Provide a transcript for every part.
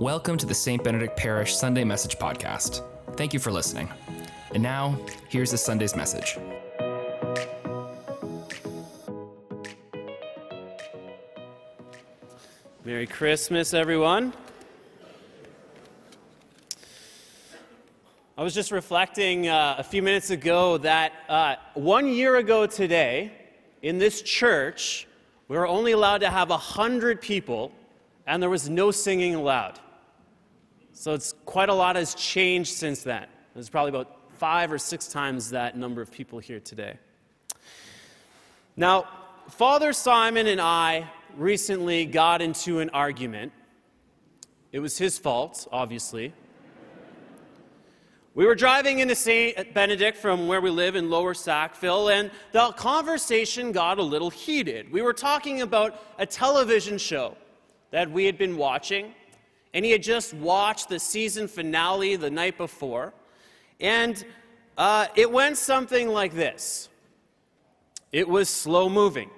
Welcome to the St. Benedict Parish Sunday Message Podcast. Thank you for listening. And now, here's this Sunday's message. Merry Christmas, everyone. I was just reflecting uh, a few minutes ago that uh, one year ago today, in this church, we were only allowed to have 100 people, and there was no singing allowed. So it's quite a lot has changed since then. There's probably about five or six times that number of people here today. Now, Father Simon and I recently got into an argument. It was his fault, obviously. We were driving into St. Benedict from where we live in Lower Sackville, and the conversation got a little heated. We were talking about a television show that we had been watching, and he had just watched the season finale the night before. And uh, it went something like this it was slow moving.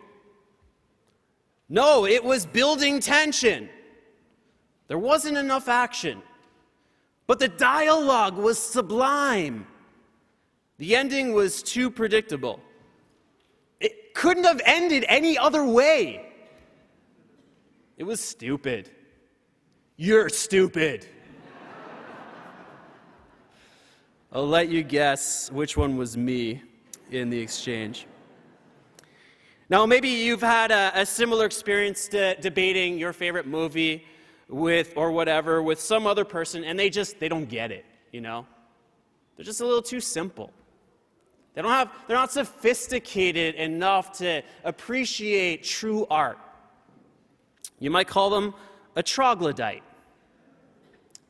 No, it was building tension. There wasn't enough action. But the dialogue was sublime. The ending was too predictable. It couldn't have ended any other way. It was stupid. You're stupid. I'll let you guess which one was me in the exchange. Now, maybe you've had a, a similar experience to debating your favorite movie with or whatever with some other person and they just they don't get it you know they're just a little too simple they don't have they're not sophisticated enough to appreciate true art you might call them a troglodyte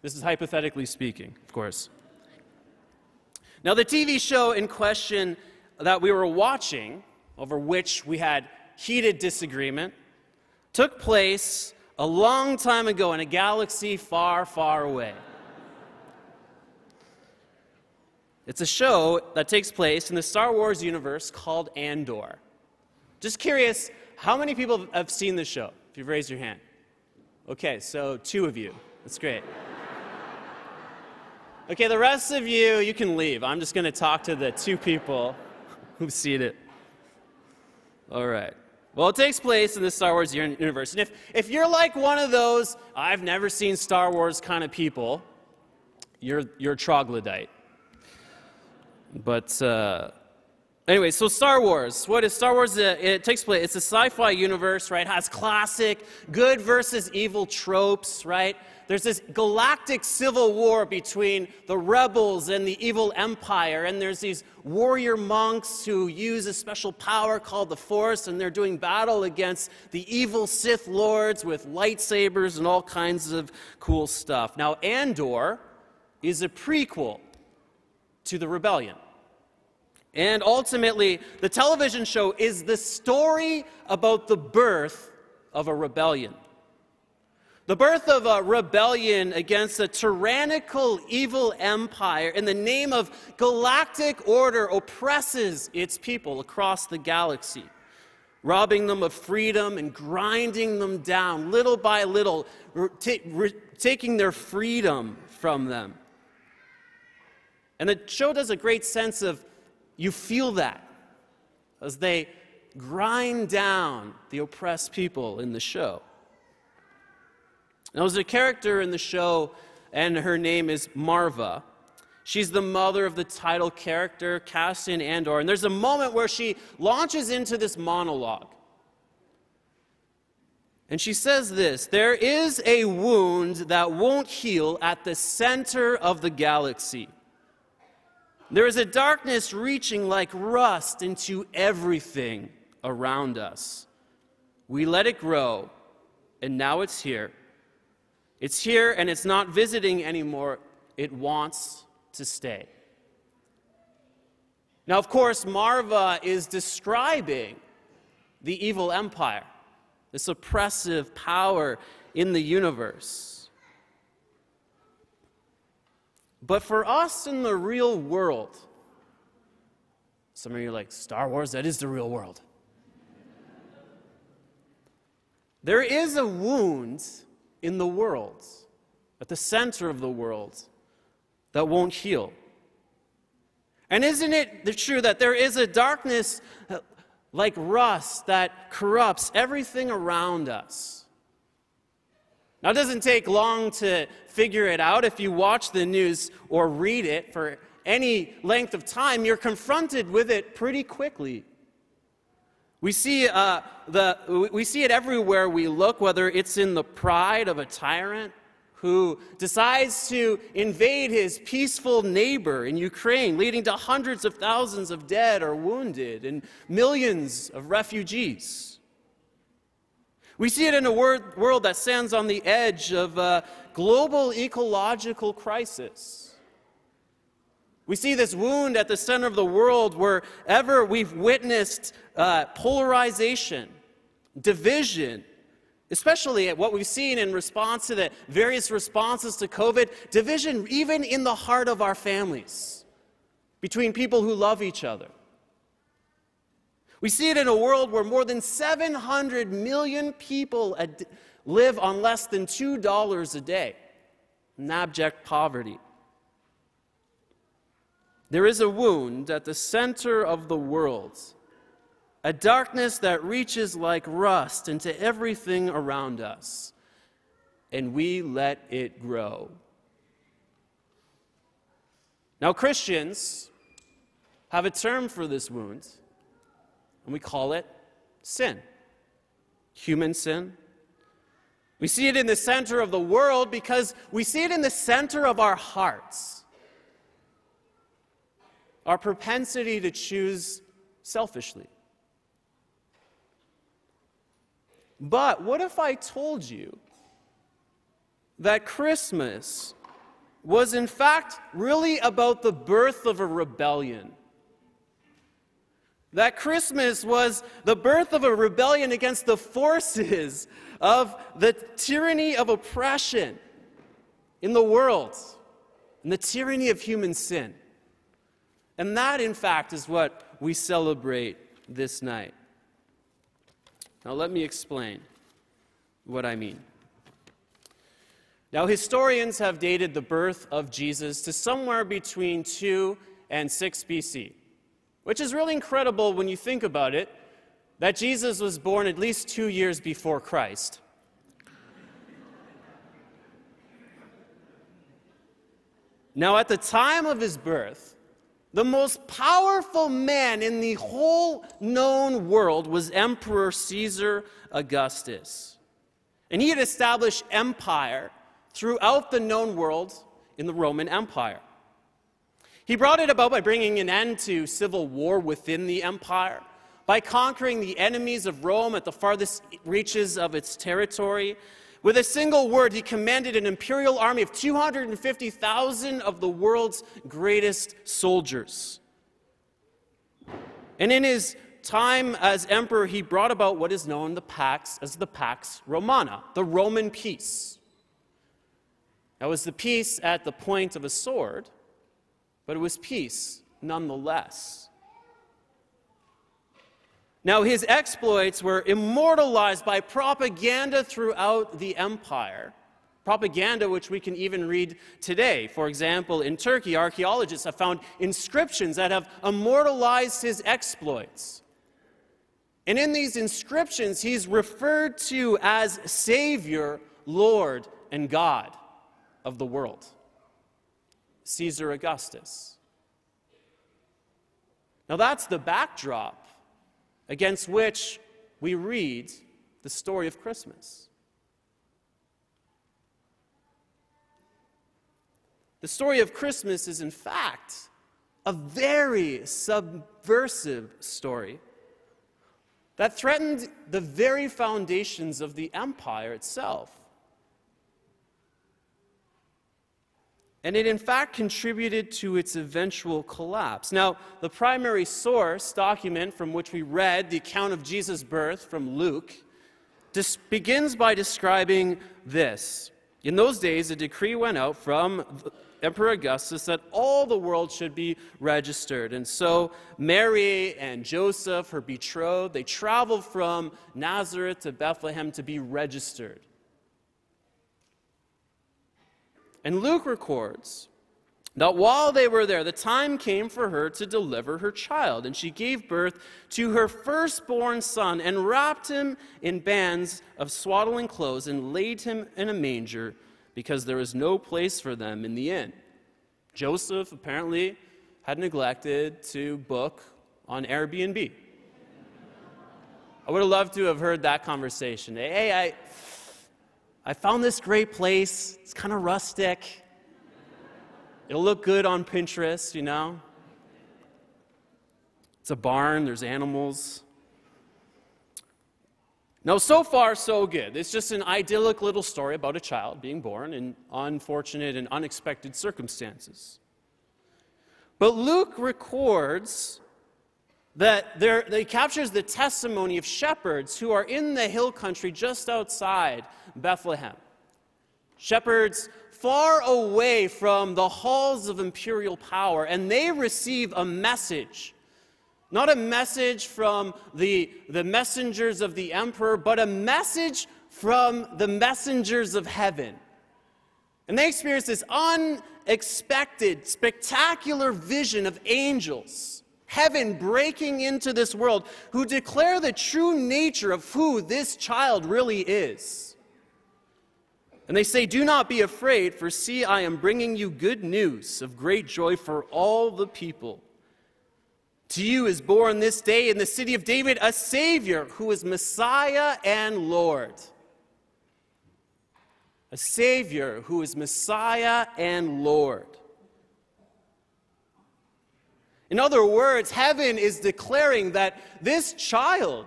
this is hypothetically speaking of course now the tv show in question that we were watching over which we had heated disagreement took place a long time ago in a galaxy far, far away. It's a show that takes place in the Star Wars universe called Andor. Just curious, how many people have seen the show? If you've raised your hand. Okay, so two of you. That's great. Okay, the rest of you, you can leave. I'm just going to talk to the two people who've seen it. All right. Well, it takes place in the Star Wars universe. And if, if you're like one of those, I've never seen Star Wars kind of people, you're, you're a troglodyte. But uh, anyway, so Star Wars. What is Star Wars? Uh, it takes place, it's a sci fi universe, right? It has classic good versus evil tropes, right? There's this galactic civil war between the rebels and the evil empire, and there's these warrior monks who use a special power called the Force, and they're doing battle against the evil Sith lords with lightsabers and all kinds of cool stuff. Now, Andor is a prequel to the rebellion. And ultimately, the television show is the story about the birth of a rebellion. The birth of a rebellion against a tyrannical evil empire in the name of galactic order oppresses its people across the galaxy, robbing them of freedom and grinding them down little by little, taking their freedom from them. And the show does a great sense of you feel that as they grind down the oppressed people in the show. Now, there's a character in the show, and her name is Maarva. She's the mother of the title character, Cassian Andor. And there's a moment where she launches into this monologue. And she says this There is a wound that won't heal at the center of the galaxy. There is a darkness reaching like rust into everything around us. We let it grow, and now it's here. It's here and it's not visiting anymore, it wants to stay. Now, of course, Maarva is describing the evil empire, this oppressive power in the universe. But for us in the real world, some of you are like, Star Wars, that is the real world. There is a wound in the world. at the center of the world that won't heal. And isn't it true that there is a darkness uh, like rust that corrupts everything around us? Now, it doesn't take long to figure it out. If you watch the news or read it for any length of time, you're confronted with it pretty quickly. We see, uh, the, we see it everywhere we look, whether it's in the pride of a tyrant who decides to invade his peaceful neighbor in Ukraine, leading to hundreds of thousands of dead or wounded and millions of refugees. We see it in a world that stands on the edge of a global ecological crisis we see this wound at the center of the world wherever we've witnessed uh, polarization, division, especially at what we've seen in response to the various responses to COVID, division even in the heart of our families between people who love each other. We see it in a world where more than 700 million people ad- live on less than $2 a day in abject poverty. There is a wound at the center of the world, a darkness that reaches like rust into everything around us, and we let it grow. Now, Christians have a term for this wound, and we call it sin. Human sin. We see it in the center of the world because we see it in the center of our hearts our propensity to choose selfishly. But what if I told you that Christmas was, in fact, really about the birth of a rebellion? That Christmas was the birth of a rebellion against the forces of the tyranny of oppression in the world and the tyranny of human sin. And that, in fact, is what we celebrate this night. Now, let me explain what I mean. Now, historians have dated the birth of Jesus to somewhere between 2 and 6 BC, which is really incredible when you think about it that Jesus was born at least two years before Christ. now, at the time of his birth, the most powerful man in the whole known world was Emperor Caesar Augustus. And he had established empire throughout the known world in the Roman Empire. He brought it about by bringing an end to civil war within the empire, by conquering the enemies of Rome at the farthest reaches of its territory, with a single word, he commanded an imperial army of 250,000 of the world's greatest soldiers. And in his time as emperor, he brought about what is known the Pax as the Pax Romana, the Roman peace. That was the peace at the point of a sword, but it was peace nonetheless. Now, his exploits were immortalized by propaganda throughout the empire. Propaganda, which we can even read today. For example, in Turkey, archaeologists have found inscriptions that have immortalized his exploits. And in these inscriptions, he's referred to as Savior, Lord, and God of the world Caesar Augustus. Now, that's the backdrop against which we read the story of Christmas. The story of Christmas is, in fact, a very subversive story that threatened the very foundations of the empire itself. And it in fact contributed to its eventual collapse. Now, the primary source document from which we read the account of Jesus' birth from Luke begins by describing this. In those days, a decree went out from Emperor Augustus that all the world should be registered. And so Mary and Joseph, her betrothed, they traveled from Nazareth to Bethlehem to be registered. And Luke records that while they were there, the time came for her to deliver her child, and she gave birth to her firstborn son and wrapped him in bands of swaddling clothes and laid him in a manger because there was no place for them in the inn. Joseph apparently had neglected to book on Airbnb. I would have loved to have heard that conversation. Hey, I, I found this great place. It's kind of rustic. It'll look good on Pinterest, you know? It's a barn, there's animals. No, so far, so good. It's just an idyllic little story about a child being born in unfortunate and unexpected circumstances. But Luke records that he captures the testimony of shepherds who are in the hill country just outside Bethlehem. Shepherds far away from the halls of imperial power, and they receive a message. Not a message from the, the messengers of the emperor, but a message from the messengers of heaven. And they experience this unexpected, spectacular vision of angels, heaven breaking into this world, who declare the true nature of who this child really is. And they say, Do not be afraid, for see, I am bringing you good news of great joy for all the people. To you is born this day in the city of David a Savior who is Messiah and Lord. A Savior who is Messiah and Lord. In other words, heaven is declaring that this child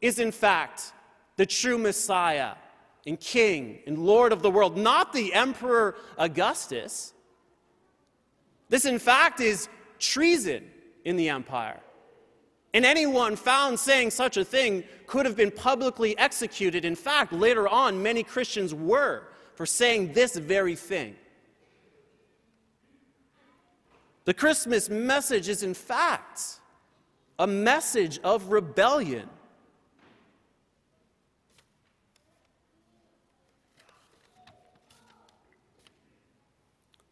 is, in fact, the true Messiah and king and lord of the world, not the emperor Augustus. This, in fact, is treason in the empire. And anyone found saying such a thing could have been publicly executed. In fact, later on, many Christians were for saying this very thing. The Christmas message is, in fact, a message of rebellion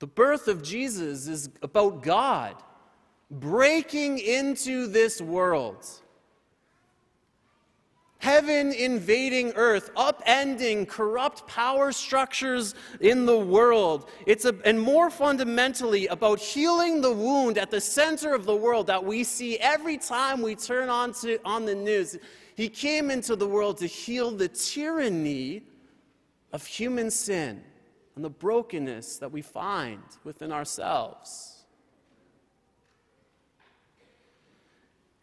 The birth of Jesus is about God breaking into this world. Heaven invading earth, upending corrupt power structures in the world. It's a, and more fundamentally about healing the wound at the center of the world that we see every time we turn on, to, on the news. He came into the world to heal the tyranny of human sin and the brokenness that we find within ourselves.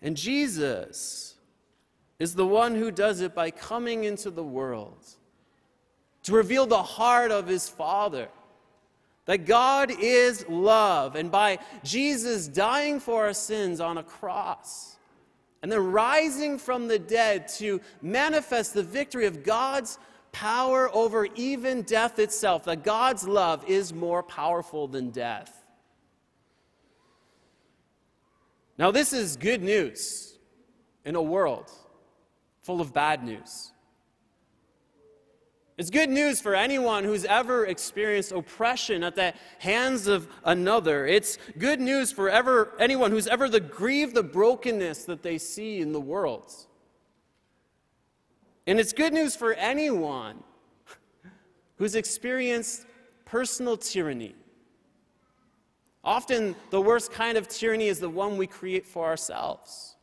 And Jesus is the one who does it by coming into the world to reveal the heart of his Father. That God is love, and by Jesus dying for our sins on a cross, and then rising from the dead to manifest the victory of God's power over even death itself, that God's love is more powerful than death. Now, this is good news in a world full of bad news. It's good news for anyone who's ever experienced oppression at the hands of another. It's good news for ever, anyone who's ever the grieved the brokenness that they see in the world. And it's good news for anyone who's experienced personal tyranny. Often, the worst kind of tyranny is the one we create for ourselves.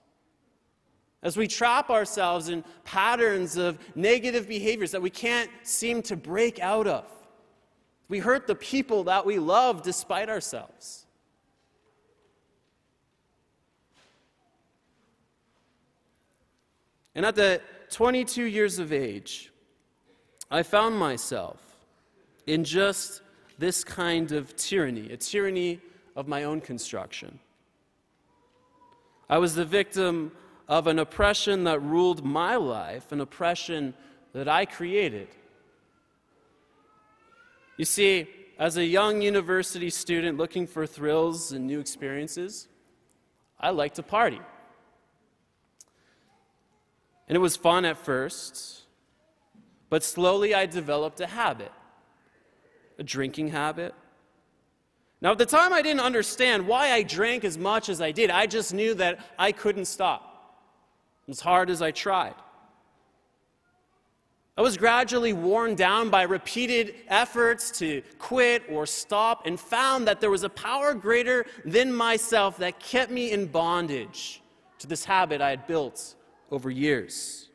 As we trap ourselves in patterns of negative behaviors that we can't seem to break out of, we hurt the people that we love despite ourselves. And at the 22 years of age, I found myself in just this kind of tyranny, a tyranny of my own construction. I was the victim of an oppression that ruled my life, an oppression that I created. You see, as a young university student looking for thrills and new experiences, I like to party. And it was fun at first, but slowly I developed a habit. a drinking habit. Now, at the time, I didn't understand why I drank as much as I did. I just knew that I couldn't stop, as hard as I tried. I was gradually worn down by repeated efforts to quit or stop and found that there was a power greater than myself that kept me in bondage to this habit I had built over years.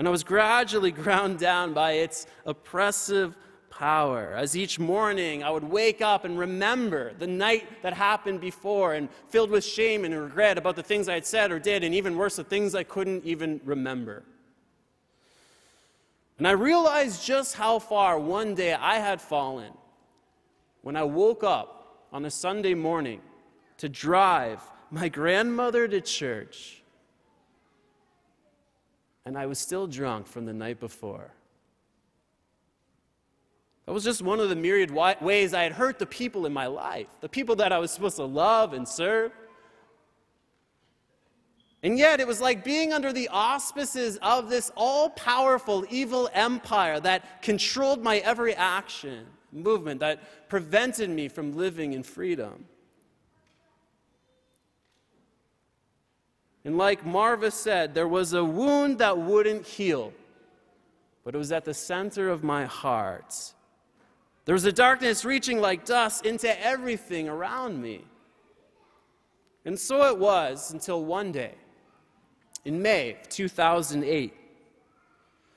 And I was gradually ground down by its oppressive power. As each morning I would wake up and remember the night that happened before and filled with shame and regret about the things I had said or did, and even worse, the things I couldn't even remember. And I realized just how far one day I had fallen when I woke up on a Sunday morning to drive my grandmother to church. And I was still drunk from the night before. That was just one of the myriad ways I had hurt the people in my life, the people that I was supposed to love and serve. And yet, it was like being under the auspices of this all powerful evil empire that controlled my every action, movement, that prevented me from living in freedom. And like Maarva said, there was a wound that wouldn't heal, but it was at the center of my heart. There was a darkness reaching like dust into everything around me. And so it was until one day in May of 2008.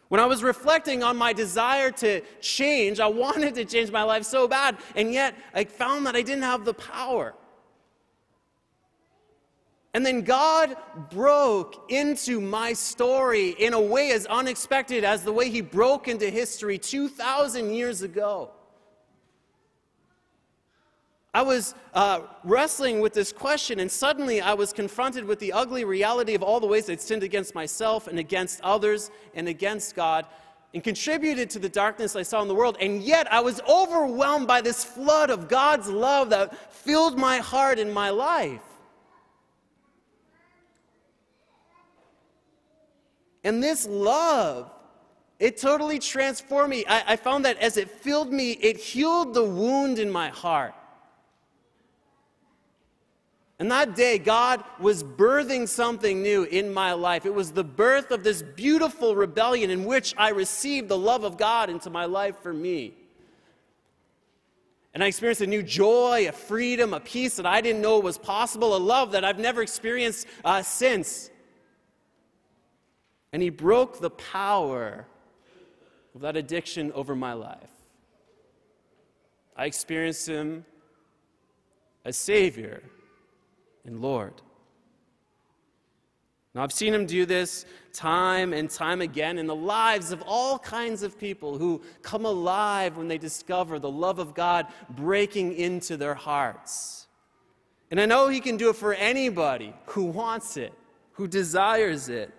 When I was reflecting on my desire to change, I wanted to change my life so bad, and yet I found that I didn't have the power. And then God broke into my story in a way as unexpected as the way He broke into history 2,000 years ago. I was uh, wrestling with this question, and suddenly I was confronted with the ugly reality of all the ways I'd sinned against myself and against others and against God and contributed to the darkness I saw in the world. And yet I was overwhelmed by this flood of God's love that filled my heart and my life. And this love, it totally transformed me. I, I found that as it filled me, it healed the wound in my heart. And that day, God was birthing something new in my life. It was the birth of this beautiful rebellion in which I received the love of God into my life for me. And I experienced a new joy, a freedom, a peace that I didn't know was possible, a love that I've never experienced uh, since. And He broke the power of that addiction over my life. I experienced Him as Savior and Lord. Now, I've seen him do this time and time again in the lives of all kinds of people who come alive when they discover the love of God breaking into their hearts. And I know he can do it for anybody who wants it, who desires it.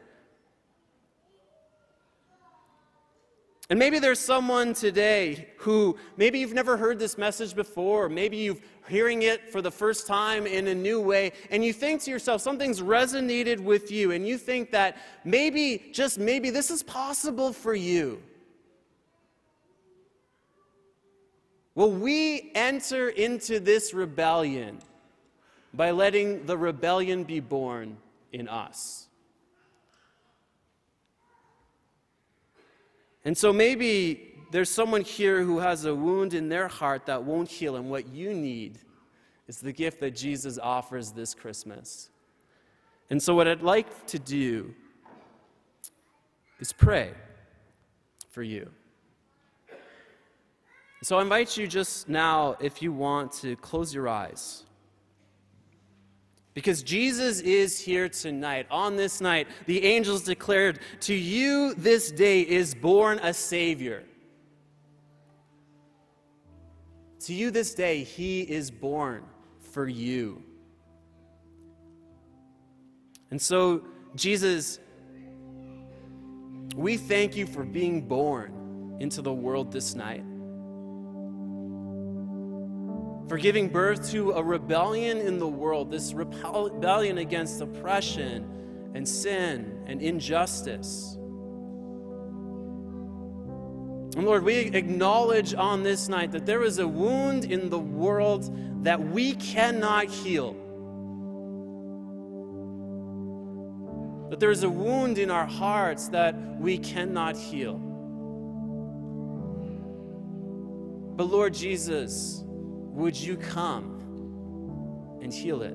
And maybe there's someone today who maybe you've never heard this message before, maybe you're hearing it for the first time in a new way, and you think to yourself, something's resonated with you, and you think that maybe, just maybe, this is possible for you. Well, we enter into this rebellion by letting the rebellion be born in us. And so maybe there's someone here who has a wound in their heart that won't heal, and what you need is the gift that Jesus offers this Christmas. And so, what I'd like to do is pray for you. So, I invite you just now, if you want, to close your eyes. Because Jesus is here tonight. On this night, the angels declared, To you this day is born a Savior. To you this day, he is born for you. And so, Jesus, we thank you for being born into the world this night. For giving birth to a rebellion in the world, this rebellion against oppression and sin and injustice. And Lord, we acknowledge on this night that there is a wound in the world that we cannot heal. That there is a wound in our hearts that we cannot heal. But Lord Jesus, would you come and heal it?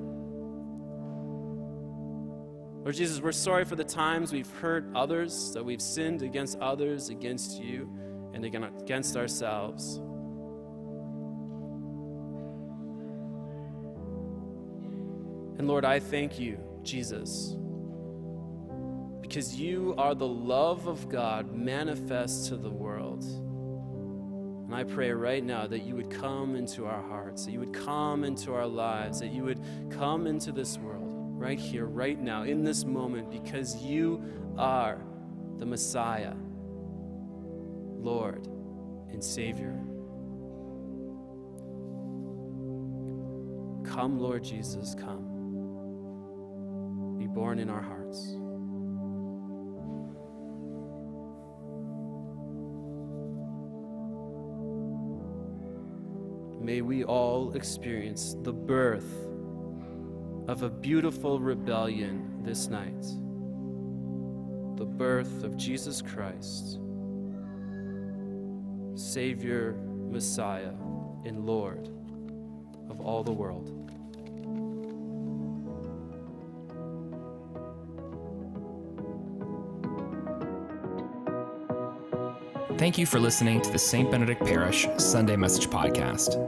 Lord Jesus, we're sorry for the times we've hurt others, that we've sinned against others, against you, and against ourselves. And Lord, I thank you, Jesus, because you are the love of God manifest to the world. And I pray right now that you would come into our hearts, that you would come into our lives, that you would come into this world right here, right now, in this moment, because you are the Messiah, Lord, and Savior. Come, Lord Jesus, come. Be born in our hearts. May we all experience the birth of a beautiful rebellion this night. The birth of Jesus Christ, Savior, Messiah, and Lord of all the world. Thank you for listening to the St. Benedict Parish Sunday Message Podcast.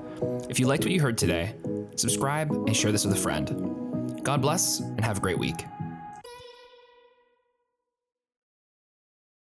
If you liked what you heard today, subscribe and share this with a friend. God bless and have a great week.